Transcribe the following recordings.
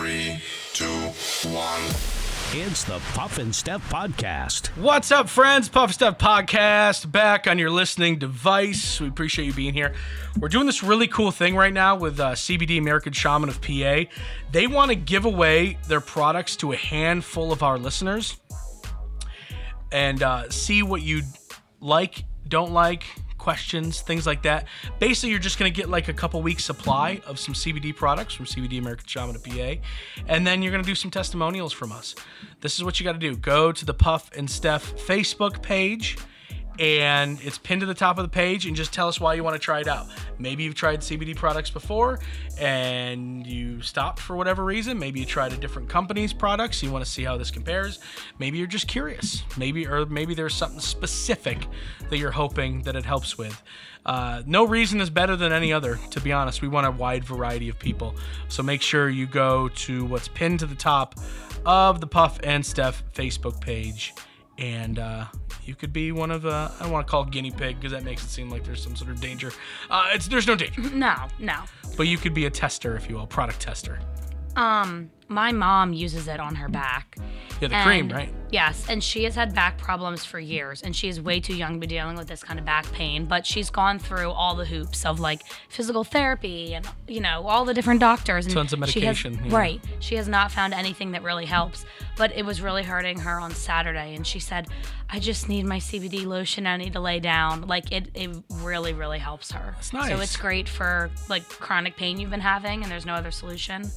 Three, two, one. It's the Puff and Steph Podcast. What's up, friends? Puff and Steph Podcast back on your listening device. We appreciate you being here. We're doing this really cool thing right now with uh, CBD American Shaman of PA. They want to give away their products to a handful of our listeners and uh, see what you like, don't like, questions, things like that. Basically, you're just to get like a couple weeks supply of some CBD products from CBD American Shaman of PA, and then you're to do some testimonials from us. This is what you got to do. Go to the Puff and Steph Facebook page and it's pinned to the top of the page and just tell us why you want to try it out. Maybe you've tried CBD products before and you stopped for whatever reason. Maybe you tried a different company's products. You want to see how this compares. Maybe you're just curious. Maybe or maybe there's something specific that you're hoping that it helps with. Uh, no reason is better than any other. To be honest, we want a wide variety of people. So make sure you go to what's pinned to the top of the Puff and Steph Facebook page and uh, you could be one of uh, I don't want to call guinea pig because that makes it seem like there's some sort of danger. Uh, it's there's no danger, No, no. but you could be a tester, if you will, product tester. Um, my mom uses it on her back. Yeah, the cream, right? Yes, and she has had back problems for years, and she is way too young to be dealing with this kind of back pain. But she's gone through all the hoops of like physical therapy and you know all the different doctors and Tons of she has- medication, yeah. right? She has not found anything that really helps. But it was really hurting her on Saturday, and she said, "I just need my CBD lotion. I need to lay down." Like it, it really, really helps her. That's nice. So it's great for like chronic pain you've been having, and there's no other solution.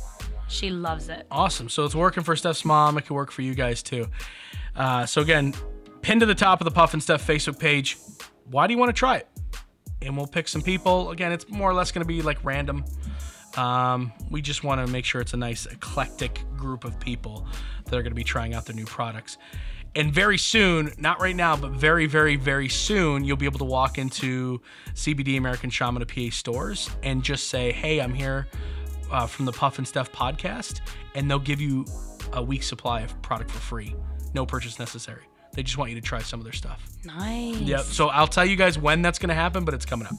She loves it. Awesome. So it's working for Steph's mom. It could work for you guys too. Uh, so again, pinned to the top of the Puff and Steph Facebook page. Why do you want to try it? And we'll pick some people. Again, it's more or less going to be like random. Um, we just want to make sure it's a nice eclectic group of people that are going to be trying out their new products. And very soon, not right now, but very, very, very soon, you'll be able to walk into CBD American Shaman PA stores and just say, "Hey, I'm here uh, from the Puff and Steph podcast," and they'll give you a week's supply of product for free, no purchase necessary. They just want you to try some of their stuff. Nice. Yep. So I'll tell you guys when that's going to happen, but it's coming up.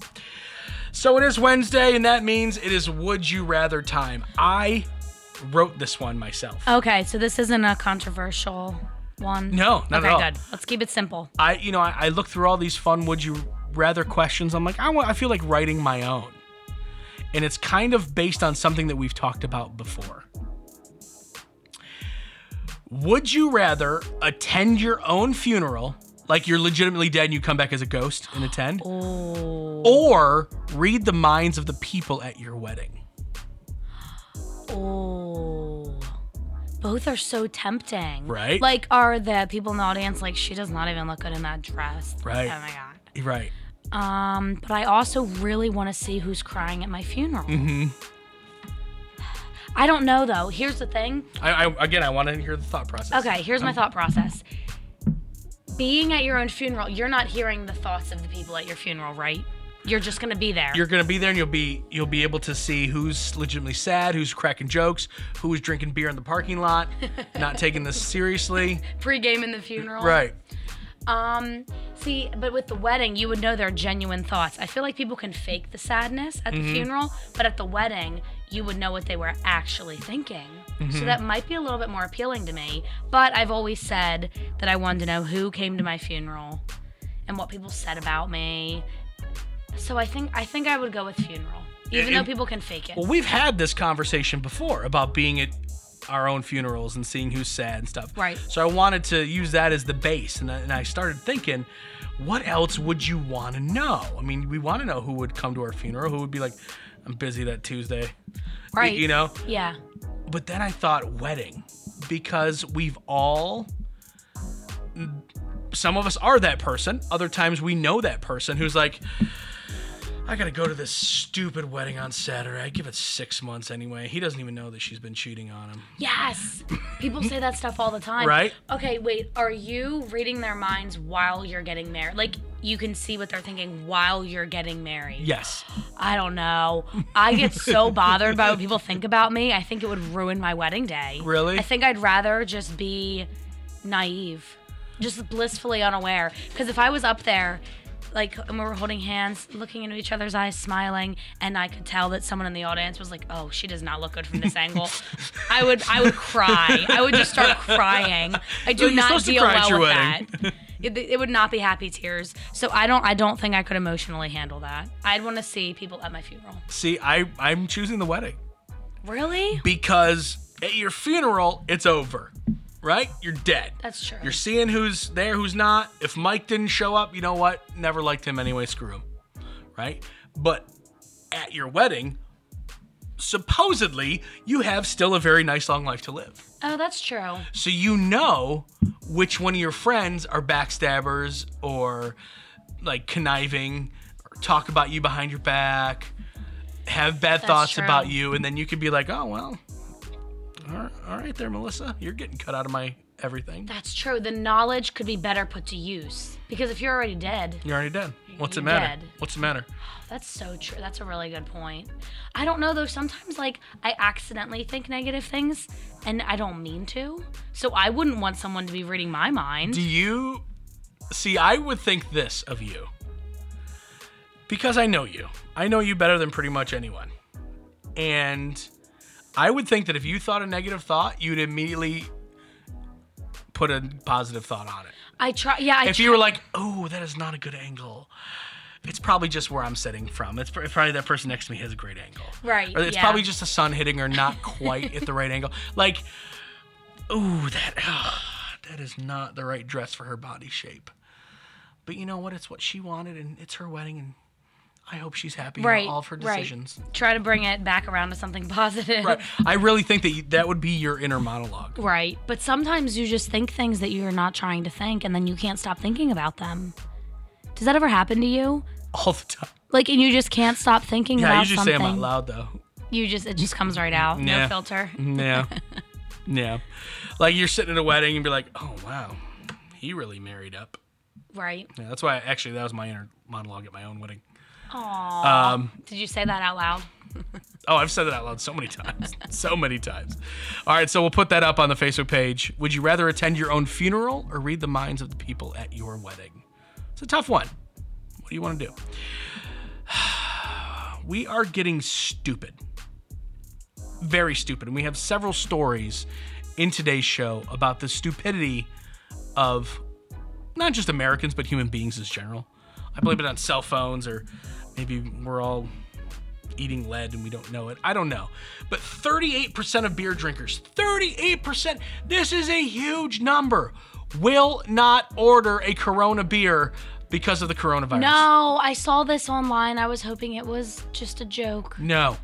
So it is Wednesday, and that means it is Would You Rather time. I wrote this one myself. Okay, so this isn't a controversial one. No, not okay, at all. good. Let's keep it simple. I, you know, I, I look through all these fun Would You Rather questions. I'm like, I want. I feel like writing my own, and it's kind of based on something that we've talked about before. Would you rather attend your own funeral, like you're legitimately dead and you come back as a ghost and attend, Oh. or read the minds of the people at your wedding? Oh. Both are so tempting. Right? Like, are the people in the audience like, she does not even look good in that dress? Right. Oh my God. Right. Um, but I also really want to see who's crying at my funeral. Mm-hmm. I don't know though. Here's the thing. I, I again, I want to hear the thought process. Okay, here's my thought process. Being at your own funeral, you're not hearing the thoughts of the people at your funeral, right? You're just gonna be there. You're gonna be there, and you'll be you'll be able to see who's legitimately sad, who's cracking jokes, who is drinking beer in the parking lot, not taking this seriously. pre-game in the funeral. Right. Um, see, but with the wedding, you would know their genuine thoughts. I feel like people can fake the sadness at the Mm-hmm. funeral, but at the wedding, you would know what they were actually thinking. Mm-hmm. So that might be a little bit more appealing to me. But I've always said that I wanted to know who came to my funeral and what people said about me. So I think I think I would go with funeral, even it- though people can fake it. Well, we've had this conversation before about being at our own funerals and seeing who's sad and stuff. Right. So I wanted to use that as the base, and I, and I started thinking, what else would you want to know? I mean, we want to know who would come to our funeral, who would be like, I'm busy that Tuesday. Right. You know? yeah. But then I thought wedding because we've all some of us are that person. Other times we know that person who's like I got to go to this stupid wedding on Saturday. I give it 6 months anyway. He doesn't even know that she's been cheating on him. Yes. People say that stuff all the time. Right? Okay, wait. Are you reading their minds while you're getting married? Like you can see what they're thinking while you're getting married. Yes. I don't know. I get so bothered by what people think about me. I think it would ruin my wedding day. Really? I think I'd rather just be naive, just blissfully unaware. Because if I was up there, like and we were holding hands, looking into each other's eyes, smiling, and I could tell that someone in the audience was like, "Oh, she does not look good from this angle." I would I would cry. I would just start crying. I do Well, not deal well with wedding. that. It, it would not be happy tears. So I don't I don't think I could emotionally handle that. I'd want to see people at my funeral. See, I I'm choosing the wedding Really? because at your funeral it's over, right? You're dead. That's true. You're seeing who's there, who's not. If Mike didn't show up, you know what? Never liked him anyway. Screw him, right? But at your wedding, supposedly you have still a very nice long life to live. oh, that's true. So you know which one of your friends are backstabbers or like conniving or talk about you behind your back, have bad thoughts true. about you, and then you could be like, oh, well, all right, there, Melissa. You're getting cut out of my everything. That's true. The knowledge could be better put to use because if you're already dead, You're already dead. What's it matter? dead. What's the matter? That's so true. That's a really good point. I don't know though. Sometimes like I accidentally think negative things and I don't mean to. So I wouldn't want someone to be reading my mind. Do you see? I would think this of you because I know you. I know you better than pretty much anyone. And I would think that if you thought a negative thought, you'd immediately put a positive thought on it. I try. Yeah. I If you were like, oh, that is not a good angle. It's probably just where I'm sitting from. It's probably that person next to me has a great angle. Right, Or it's yeah. probably just the sun hitting her not quite at the right angle. Like, ooh, that that is not the right dress for her body shape. But you know what? It's what she wanted, and it's her wedding, and I hope she's happy right. all of her decisions. right. Try to bring it back around to something positive. Right. I really think that you, that would be your inner monologue. Right. But sometimes you just think things that you're not trying to think and then you can't stop thinking about them. Does that ever happen to you? All the time. Like, and you just can't stop thinking Yeah, about I usually something. say them out loud though. You just, it just comes right out. Yeah. No filter. Yeah. yeah. Like you're sitting at a wedding and be like, oh wow, he really married up. Right. Yeah, that's why I, actually that was my inner monologue at my own wedding. Aww. Um, Did you say that out loud? oh, I've said that out loud so many times. so many times. All right, so we'll put that up on the Facebook page. Would you rather attend your own funeral or read the minds of the people at your wedding? It's a tough one. What do you want to do? We are getting stupid. Very stupid. And we have several stories in today's show about the stupidity of not just Americans, but human beings as general. I blame it on cell phones, or maybe we're all eating lead and we don't know it. I don't know. But 38% of beer drinkers, 38%, this is a huge number, will not order a Corona beer because of the coronavirus. No, I saw this online. I was hoping it was just a joke. No.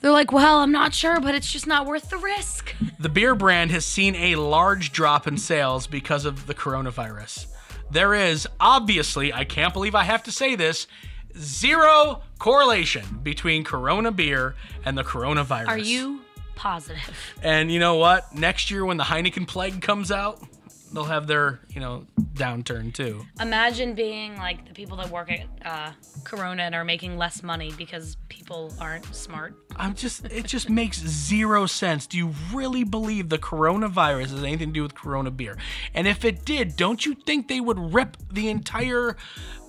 They're like, well, I'm not sure, but it's just not worth the risk. The beer brand has seen a large drop in sales because of the coronavirus. There is obviously, I can't believe I have to say this, zero correlation between Corona beer and the coronavirus. Are you positive? And you know what? Next year when the Heineken plague comes out, they'll have their, you know, downturn too. Imagine being like the people that work at uh, Corona and are making less money because people aren't smart. I'm just it just makes zero sense. Do you really believe the coronavirus has anything to do with Corona beer? And if it did, don't you think they would rip the entire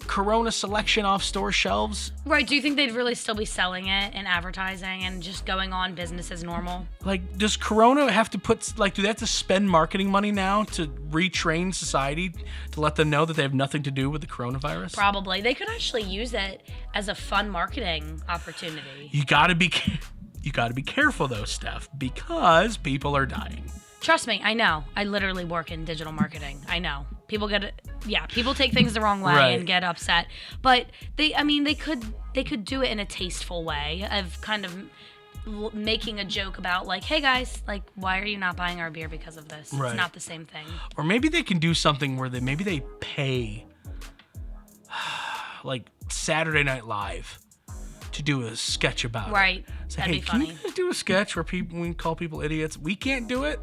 Corona selection off store shelves? Right. Do you think they'd really still be selling it and advertising and just going on business as normal? Like, does Corona have to put like do they have to spend marketing money now to retrain society to let them know that they have nothing to do with the coronavirus? Probably. They could actually use it as a fun marketing opportunity. You gotta be you gotta be careful though, Steph, because people are dying. Trust me, I know. I literally work in digital marketing. I know. People get. Yeah, people take things the wrong way Right. and get upset. But they, I mean, they could, they could do it in a tasteful way of kind of making a joke about like, hey guys, like, why are you not buying our beer because of this? Right. It's not the same thing. Or maybe they can do something where they maybe they pay like Saturday Night Live to do a sketch about it. Right. Say, That'd hey, be can you funny. guys do a sketch where people we call people idiots? We can't do it,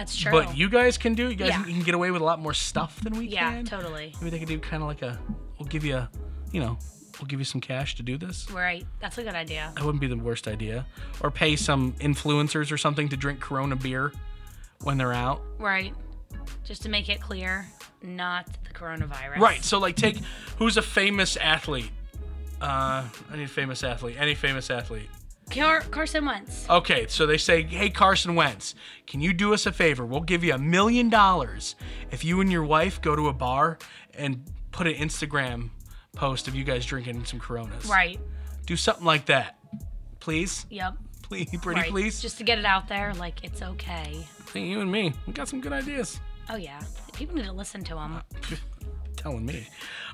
That's true. but you guys can do. You guys Yeah. can get away with a lot more stuff than we yeah, can. totally. Maybe they could do kind of like a we'll give you a, you know, we'll give you some cash to do this. Right. That's a good idea. That wouldn't be the worst idea. Or pay some influencers or something to drink Corona beer when they're out. Right. Just to make it clear. not the coronavirus. Right. So like take who's a famous athlete? Uh I need a famous athlete. Any famous athlete. Car- Carson Wentz. Okay, so they say, "Hey Carson Wentz, can you do us a favor? We'll give you a million dollars if you and your wife go to a bar and put an Instagram post of you guys drinking some Coronas. Right. Do something like that, please, Yep. please, pretty right. please. Just to get it out there, like it's okay. Hey, you and me, we got some good ideas. Oh yeah. People need to listen to them. Telling me.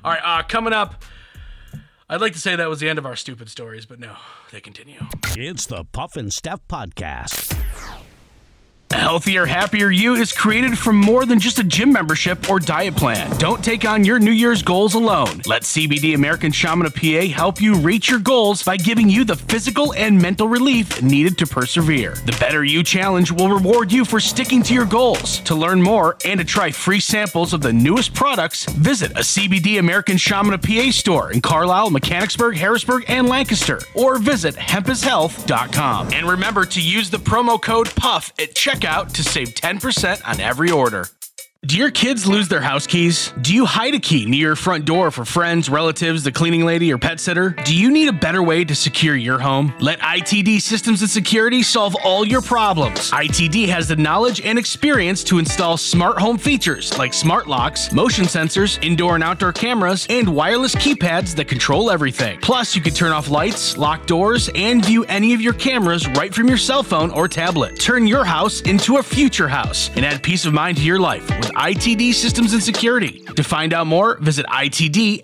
All right, uh, coming up. I'd like to say that was the end of our stupid stories, but no, they continue. It's the Puff and Steph Podcast. A healthier, happier you is created from more than just a gym membership or diet plan. Don't take on your New Year's goals alone. Let CBD American Shaman of PA help you reach your goals by giving you the physical and mental relief needed to persevere. The Better You Challenge will reward you for sticking to your goals. To learn more and to try free samples of the newest products, visit a CBD American Shaman of PA store in Carlisle, Mechanicsburg, Harrisburg, and Lancaster, or visit hempashealth.com. And remember to use the promo code PUFF at checkout to save 10% on every order. Do your kids lose their house keys? Do you hide a key near your front door for friends, relatives, the cleaning lady, or pet sitter? Do you need a better way to secure your home? Let ITD Systems and Security solve all your problems. ITD has the knowledge and experience to install smart home features like smart locks, motion sensors, indoor and outdoor cameras, and wireless keypads that control everything. Plus, you can turn off lights, lock doors, and view any of your cameras right from your cell phone or tablet. Turn your house into a future house and add peace of mind to your life with ITD Systems and Security. To find out more, visit ITDSSI.com.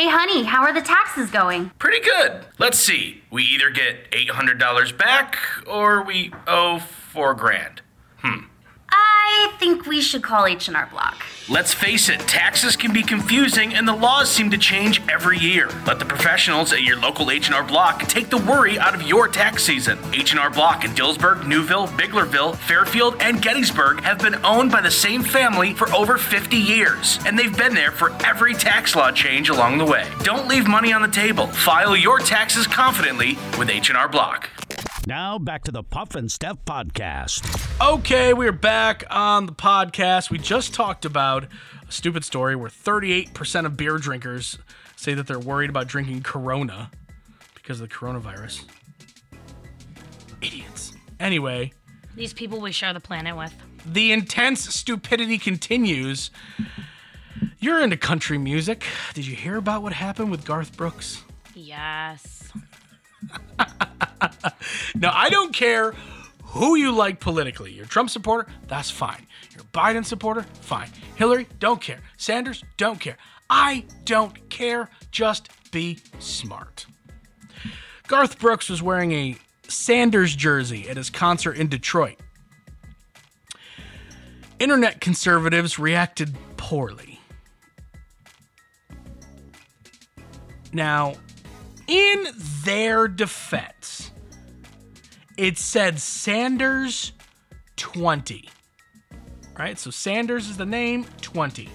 honey, how are the taxes going? Pretty good. Let's see. We either get $800 back or we owe 4 grand. I think we should call H&R Block. Let's face it, taxes can be confusing and the laws seem to change every year. Let the professionals at your local H&R Block take the worry out of your tax season. H&R Block in Dillsburg, Newville, Biglerville, Fairfield, and Gettysburg have been owned by the same family for over 50 years, and they've been there for every tax law change along the way. Don't leave money on the table. File your taxes confidently with H&R Block. Now back to the Puff and Steph Podcast. Okay, we're back on the podcast. We just talked about a stupid story where 38% of beer drinkers say that they're worried about drinking Corona because of the coronavirus. Idiots. Anyway, These people we share the planet with. the intense stupidity continues. You're into country music. Did you hear about what happened with Garth Brooks? Yes. Now, I don't care who you like politically. You're Trump supporter, that's fine. You're Biden supporter, fine. Hillary, don't care. Sanders, don't care. I don't care. Just be smart. Garth Brooks was wearing a Sanders jersey at his concert in Detroit. Internet conservatives reacted poorly. Now, in their defense, it said Sanders 20. Right? So Sanders is the name, 20.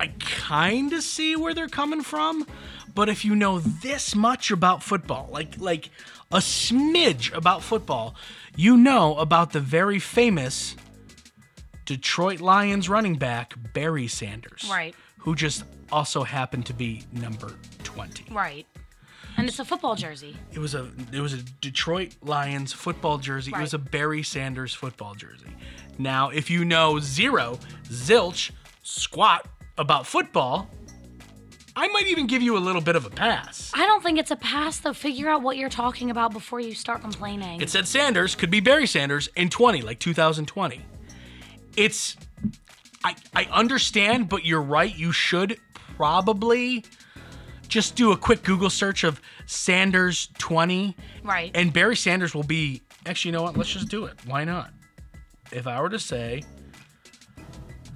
I kind of see where they're coming from, but if you know this much about football, like like a smidge about football, you know about the very famous Detroit Lions running back Barry Sanders. Right. Who just also happened to be number 20. Right. And it's a football jersey. It was a it was a Detroit Lions football jersey. It was a Barry Sanders football jersey. Now, if you know zero, zilch, squat about football, I might even give you a little bit of a pass. I don't think it's a pass though. Figure out what you're talking about before you start complaining. It said Sanders could be Barry Sanders in 20, like 2020. It's I I understand, but you're right. You should probably just do a quick Google search of Sanders 20 right. And Barry Sanders will be. Actually, you know what? Let's just do it. Why not? if I were to say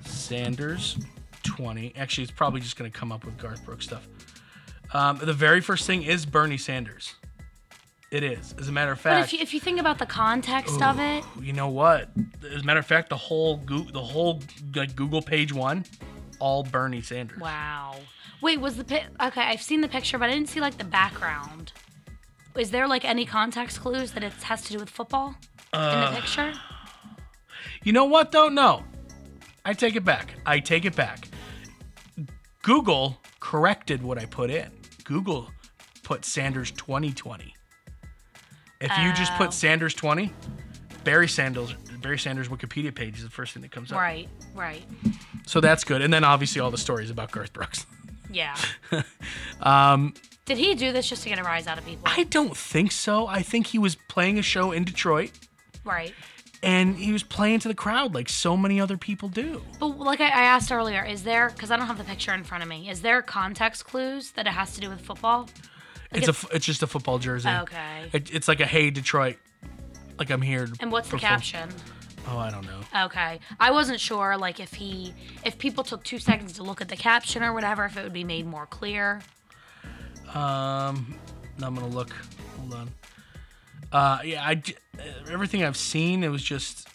Sanders 20, actually, it's probably just going to come up with Garth Brooks stuff. Um, the very first thing is Bernie Sanders. It is. As a matter of But fact, if you, if you think about the context of it, you know what? As a matter of fact, the whole Goo- the whole like Google page one, all Bernie Sanders. wow. Wait, was the pic? Okay, I've seen the picture, but I didn't see like the background. Is there like any context clues that it has to do with football in Uh, the picture? You know what though? No. I take it back. I take it back. Google corrected what I put in. Google put Sanders 2020. If you just Oh. put Sanders 20, Barry Sanders Barry Sanders Wikipedia page is the first thing that comes up. Right, right. So that's good. And then obviously all the stories about Garth Brooks. Yeah. um, Did he do this just to get a rise out of people? I don't think so. I think he was playing a show in Detroit right. and he was playing to the crowd like so many other people do. But like I, I asked earlier, is there? Because I don't have the picture in front of me. Is there context clues that it has to do with football? It's a. it's just a football jersey. Okay. It, it's like a hey Detroit, like I'm here. And what's the caption? Oh, I don't know. Okay. I wasn't sure, like, if he, if people took two seconds to look at the caption or whatever, if it would be made more clear. Um, I'm gonna look. Hold on. Uh, yeah, I uh, everything I've seen, it was just,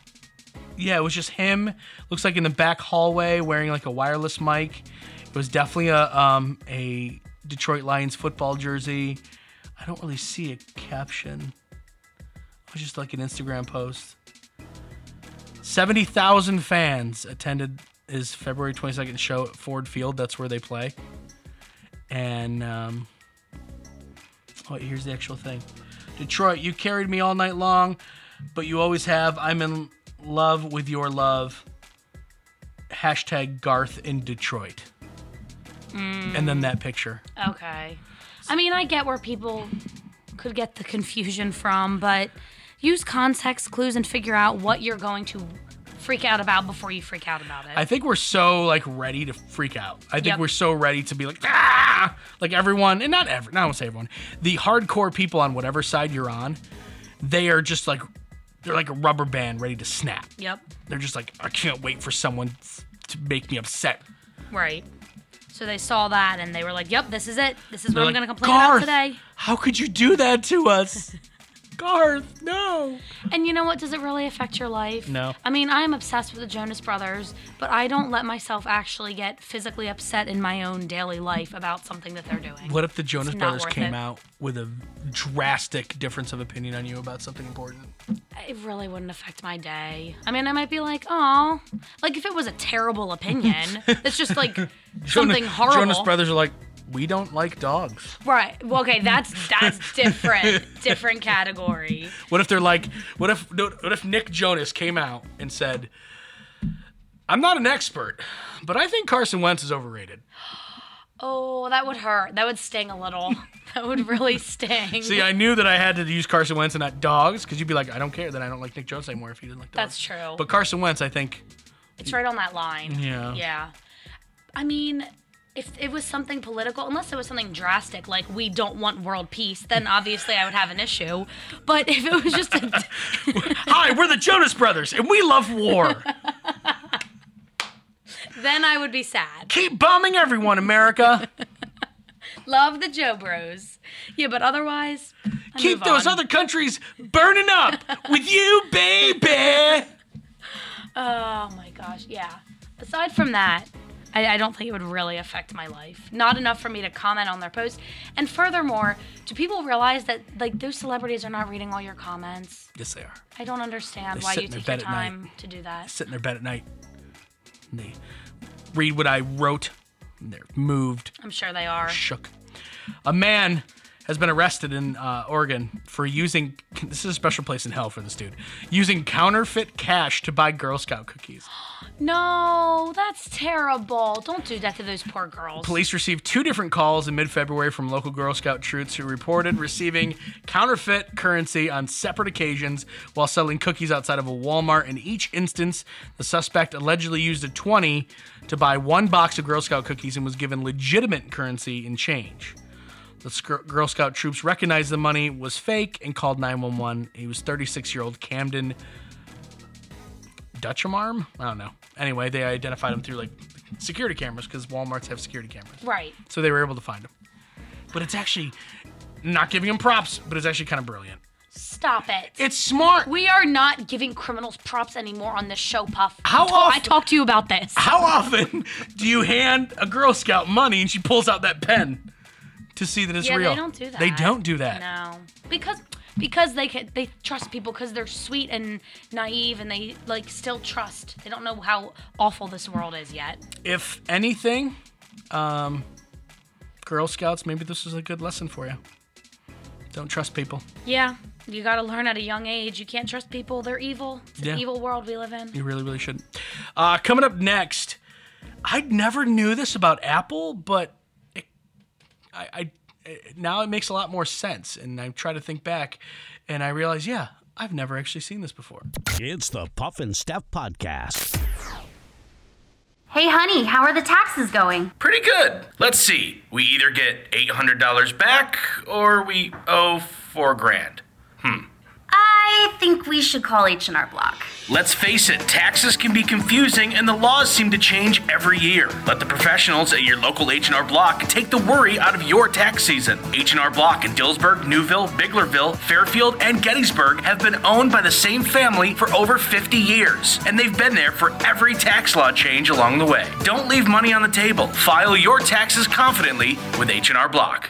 yeah, it was just him. Looks like in the back hallway wearing like a wireless mic. It was definitely a um a Detroit Lions football jersey. I don't really see a caption. It was just like an Instagram post. Seventy thousand fans attended his February twenty second show at Ford Field. That's where they play. And um, oh, here's the actual thing. Detroit, you carried me all night long, but you always have. I'm in love with your love. Hashtag Garth in Detroit. And then that picture. Okay. I mean, I get where people could get the confusion from, but use context clues and figure out what you're going to freak out about before you freak out about it. I think we're so like ready to freak out. I think Yep. we're so ready to be like ah, like everyone, and not every, not I won't say everyone. The hardcore people on whatever side you're on, they are just like they're like a rubber band ready to snap. yep. They're just like I can't wait for someone to make me upset. Right. So they saw that and they were like, "Yep, this is it. This is what I'm like, going to complain Garth, about today." How could you do that to us? Garth, no. And you know what? Does it really affect your life? No. I mean, I am obsessed with the Jonas Brothers, but I don't let myself actually get physically upset in my own daily life about something that they're doing. What if the Jonas Brothers came it. out with a drastic difference of opinion on you about something important? It really wouldn't affect my day. I mean, I might be like, "Oh," like if it was a terrible opinion, it's just like something horrible. Jonas Brothers are like, we don't like dogs. Right. Well, okay, that's that's different, different category. What if they're like, what if what if Nick Jonas came out and said, I'm not an expert, but I think Carson Wentz is overrated. Oh, that would hurt. That would sting a little. That would really sting. See, I knew that I had to use Carson Wentz and not dogs, because you'd be like, I don't care, then I don't like Nick Jonas anymore if you didn't like dogs. That's true. But Carson Wentz, I think, It's right on that line. Yeah. Yeah. I mean, if it was something political, unless it was something drastic, like we don't want world peace, then obviously I would have an issue. But if it was just a, hi, we're the Jonas Brothers, and we love war. then I would be sad. Keep bombing everyone, America. Love the Joe Bros. Yeah, but otherwise, I Keep those other countries burning up with you, baby. Oh my gosh, yeah. Aside from that, I, I don't think it would really affect my life. Not enough for me to comment on their post. And furthermore, do people realize that like those celebrities are not reading all your comments? Yes, they are. I don't understand They why you take your time to do that. Sit in their bed at night. And they read what I wrote. And they're moved, I'm sure they are. shook. A man has been arrested in uh, Oregon for using this is a special place in hell for this dude using counterfeit cash to buy Girl Scout cookies. No, that's terrible. Don't do that to those poor girls. Police received two different calls in mid-February from local Girl Scout troops who reported receiving counterfeit currency on separate occasions while selling cookies outside of a Walmart. In each instance, the suspect allegedly used a 20 to buy one box of Girl Scout cookies and was given legitimate currency in change. The Girl Scout troops recognized the money was fake and called 911. He was 36-year-old Camden Dutcham arm. I don't know. Anyway, they identified him through like security cameras because WalMarts have security cameras. Right. So they were able to find him. But it's actually not giving him props, but it's actually kind of brilliant. Stop it. It's smart. we are not giving criminals props anymore on this show, Puff. How I ta- I often- talked to you about this. How often do you hand a Girl Scout money and she pulls out that pen to see that it's yeah, real? they don't do that. They don't do that. No, because because they can they trust people because they're sweet and naive and they like still trust. They don't know how awful this world is yet. If anything, um, Girl Scouts, maybe this is a good lesson for you. Don't trust people. Yeah, you got to learn at a young age. You can't trust people. They're evil. It's Yeah. an evil world we live in. You really, really shouldn't. Uh, coming up next, I never knew this about Apple, but I, I now it makes a lot more sense. And I try to think back, and I realize, yeah, I've never actually seen this before. It's the Puff and Steph Podcast. Hey, honey, how are the taxes going? Pretty good. Let's see. We either get $800 back or we owe 4 grand. I think we should call H&R Block. Let's face it, taxes can be confusing and the laws seem to change every year. Let the professionals at your local H&R Block take the worry out of your tax season. H&R Block in Dillsburg, Newville, Biglerville, Fairfield, and Gettysburg have been owned by the same family for over 50 years, and they've been there for every tax law change along the way. Don't leave money on the table. File your taxes confidently with H&R Block.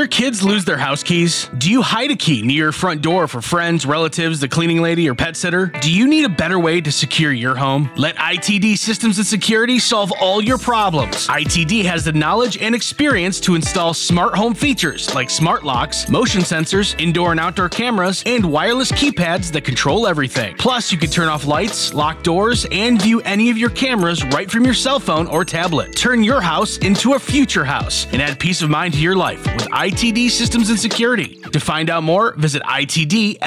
your kids lose their house keys? Do you hide a key near your front door for friends, relatives, the cleaning lady, or pet sitter? Do you need a better way to secure your home? Let ITD Systems and Security solve all your problems. ITD has the knowledge and experience to install smart home features like smart locks, motion sensors, indoor and outdoor cameras, and wireless keypads that control everything. Plus, you can turn off lights, lock doors, and view any of your cameras right from your cell phone or tablet. Turn your house into a future house and add peace of mind to your life with ITD Systems and Security. To find out more, visit ITDSSI.com.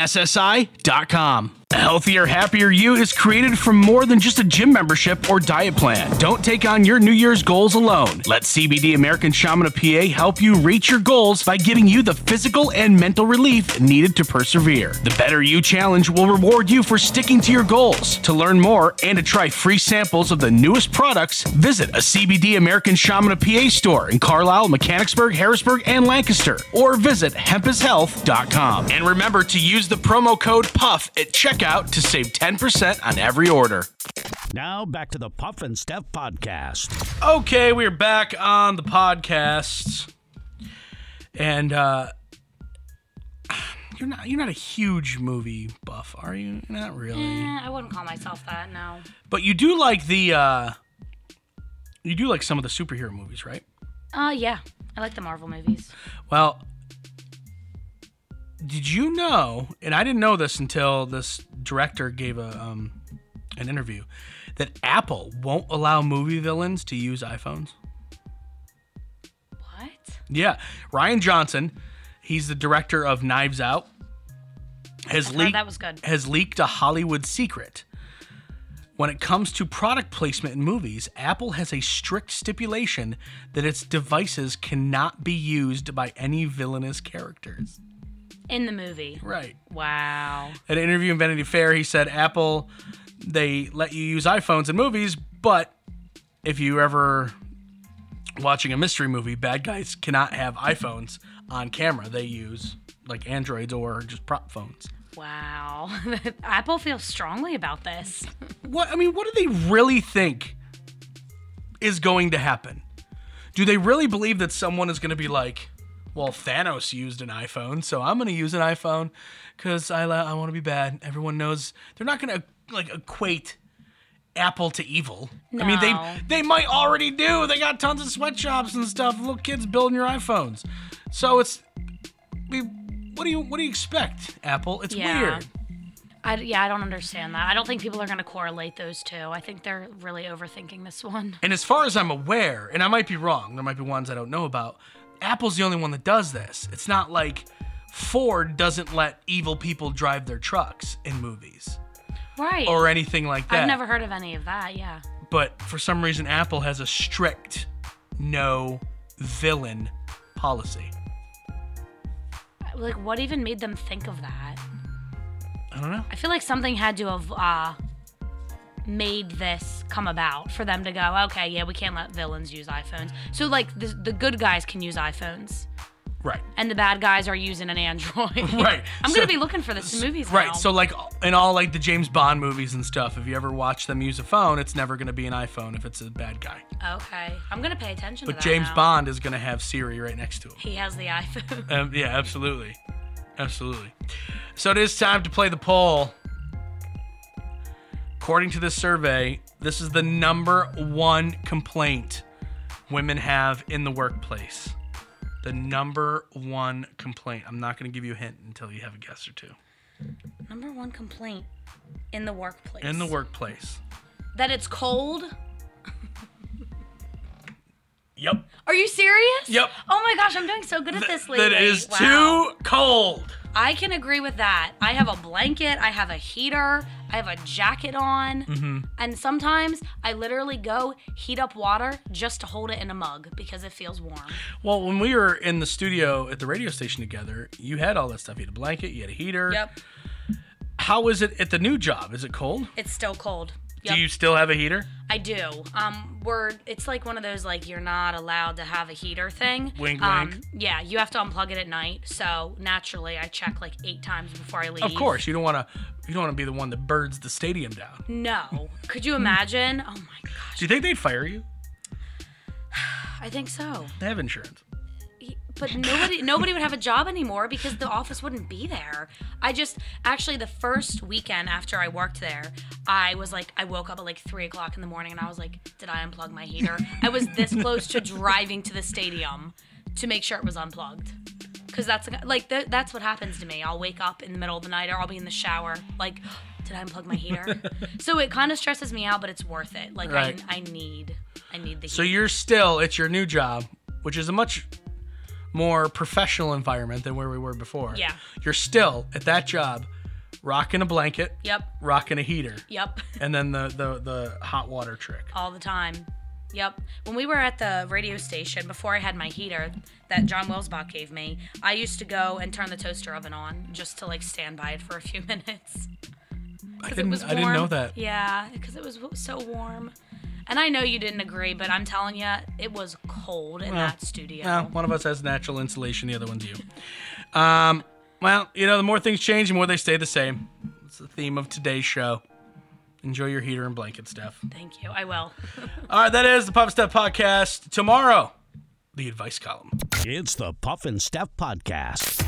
A healthier, happier you is created from more than just a gym membership or diet plan. Don't take on your New Year's goals alone. Let CBD American Shaman of PA help you reach your goals by giving you the physical and mental relief needed to persevere. The Better You Challenge will reward you for sticking to your goals. To learn more and to try free samples of the newest products, visit a CBD American Shaman of PA store in Carlisle, Mechanicsburg, Harrisburg, and Lancaster, or visit hempishealth.com. And remember to use the promo code PUFF at checkout to save 10% on every order. Now back to the Puff and Steph Podcast. Okay, we're back on the podcast. And uh you're not you're not a huge movie buff, are you? Not really. Eh, I wouldn't call myself that, no. But you do like the uh you do like some of the superhero movies, right? Uh, yeah. I like the Marvel movies. Well, did you know, and I didn't know this until this director gave a um an interview, that Apple won't allow movie villains to use iPhones? What? Yeah, Rian Johnson, he's the director of Knives Out, has leaked that was good. has leaked a Hollywood secret. When it comes to product placement in movies, Apple has a strict stipulation that its devices cannot be used by any villainous characters. In the movie. Right. Wow. At an interview in Vanity Fair, he said Apple they let you use iPhones in movies, but if you ever watching a mystery movie, bad guys cannot have iPhones on camera. They use like Androids or just prop phones. Wow. Apple feels strongly about this. What I mean, what do they really think is going to happen? Do they really believe that someone is going to be like, well, Thanos used an iPhone, so I'm going to use an iPhone because I la- I want to be bad. Everyone knows they're not going to like equate Apple to evil. No. I mean, they they might already do. They got tons of sweatshops and stuff. Little kids building your iPhones, so it's. Mean, what do you what do you expect, Apple? It's Yeah. weird. I, yeah, I don't understand that. I don't think people are going to correlate those two. I think they're really overthinking this one. And as far as I'm aware, and I might be wrong, there might be ones I don't know about. Apple's the only one that does this. It's not like Ford doesn't let evil people drive their trucks in movies Right. or anything like that. I've never heard of any of that. Yeah. but for some reason Apple has a strict no villain policy. Like, what even made them think of that? I don't know. I feel like something had to have uh, made this come about for them to go, okay, yeah, we can't let villains use iPhones. So, like, the, the good guys can use iPhones, Right. and the bad guys are using an Android. Right. I'm So- gonna be looking for this in movies now. Right. So like in all like the James Bond movies and stuff, if you ever watch them use a phone, it's never going to be an iPhone if it's a bad guy. okay, I'm gonna pay attention But to that. James now. Bond is going to have Siri right next to him. he has the iPhone. Um, yeah, absolutely. Absolutely. So it is time to play the poll. According to this survey, this is the number one complaint women have in the workplace. The number one complaint. I'm not going to give you a hint until you have a guess or two. Number one complaint in the workplace. In the workplace. that it's cold. Yep. Are you serious? Yep. Oh my gosh, I'm doing so good at this lately. That is Wow. too cold. I can agree with that. I have a blanket, I have a heater, I have a jacket on, Mm-hmm. and sometimes I literally go heat up water just to hold it in a mug because it feels warm. Well, when we were in the studio at the radio station together, you had all that stuff. You had a blanket, you had a heater. Yep. How is it at the new job? Is it cold? It's still cold. Yep. Do you still have a heater? I do. Um, we're it's like one of those like you're not allowed to have a heater thing. Wink, um, wink. Yeah, you have to unplug it at night. So naturally, I check like eight times before I leave. Of course, you don't want to. You don't want to be the one that birds the stadium down. No. Could you imagine? Oh my gosh. Do you think they'd fire you? I think so. They have insurance. But nobody nobody would have a job anymore because the office wouldn't be there. I just actually the first weekend after I worked there, I was like I woke up at like three o'clock in the morning and I was like, did I unplug my heater? I was this close to driving to the stadium to make sure it was unplugged. Cause that's like th- that's what happens to me. I'll wake up in the middle of the night or I'll be in the shower like, did I unplug my heater? so it kind of stresses me out, but it's worth it. Like Right. I, I need I need the So heat. you're still at your new job, which is a much more professional environment than where we were before. Yeah. You're still at that job, rocking a blanket, Yep. rocking a heater, Yep. and then the the the hot water trick. all the time. Yep. When we were at the radio station before I had my heater that John Wellsbach gave me, I used to go and turn the toaster oven on just to like stand by it for a few minutes. I didn't. I didn't know that. Yeah, because it was so warm. And I know you didn't agree, but I'm telling you, it was cold in that studio. Well, one of us has natural insulation, the other one's you. Um, well, you know, the more things change, the more they stay the same. It's the theme of today's show. Enjoy your heater and blanket stuff. Thank you. I will. All right, that is the Puff Steph Podcast. Tomorrow, the advice column. It's the Puff and Steph Podcast.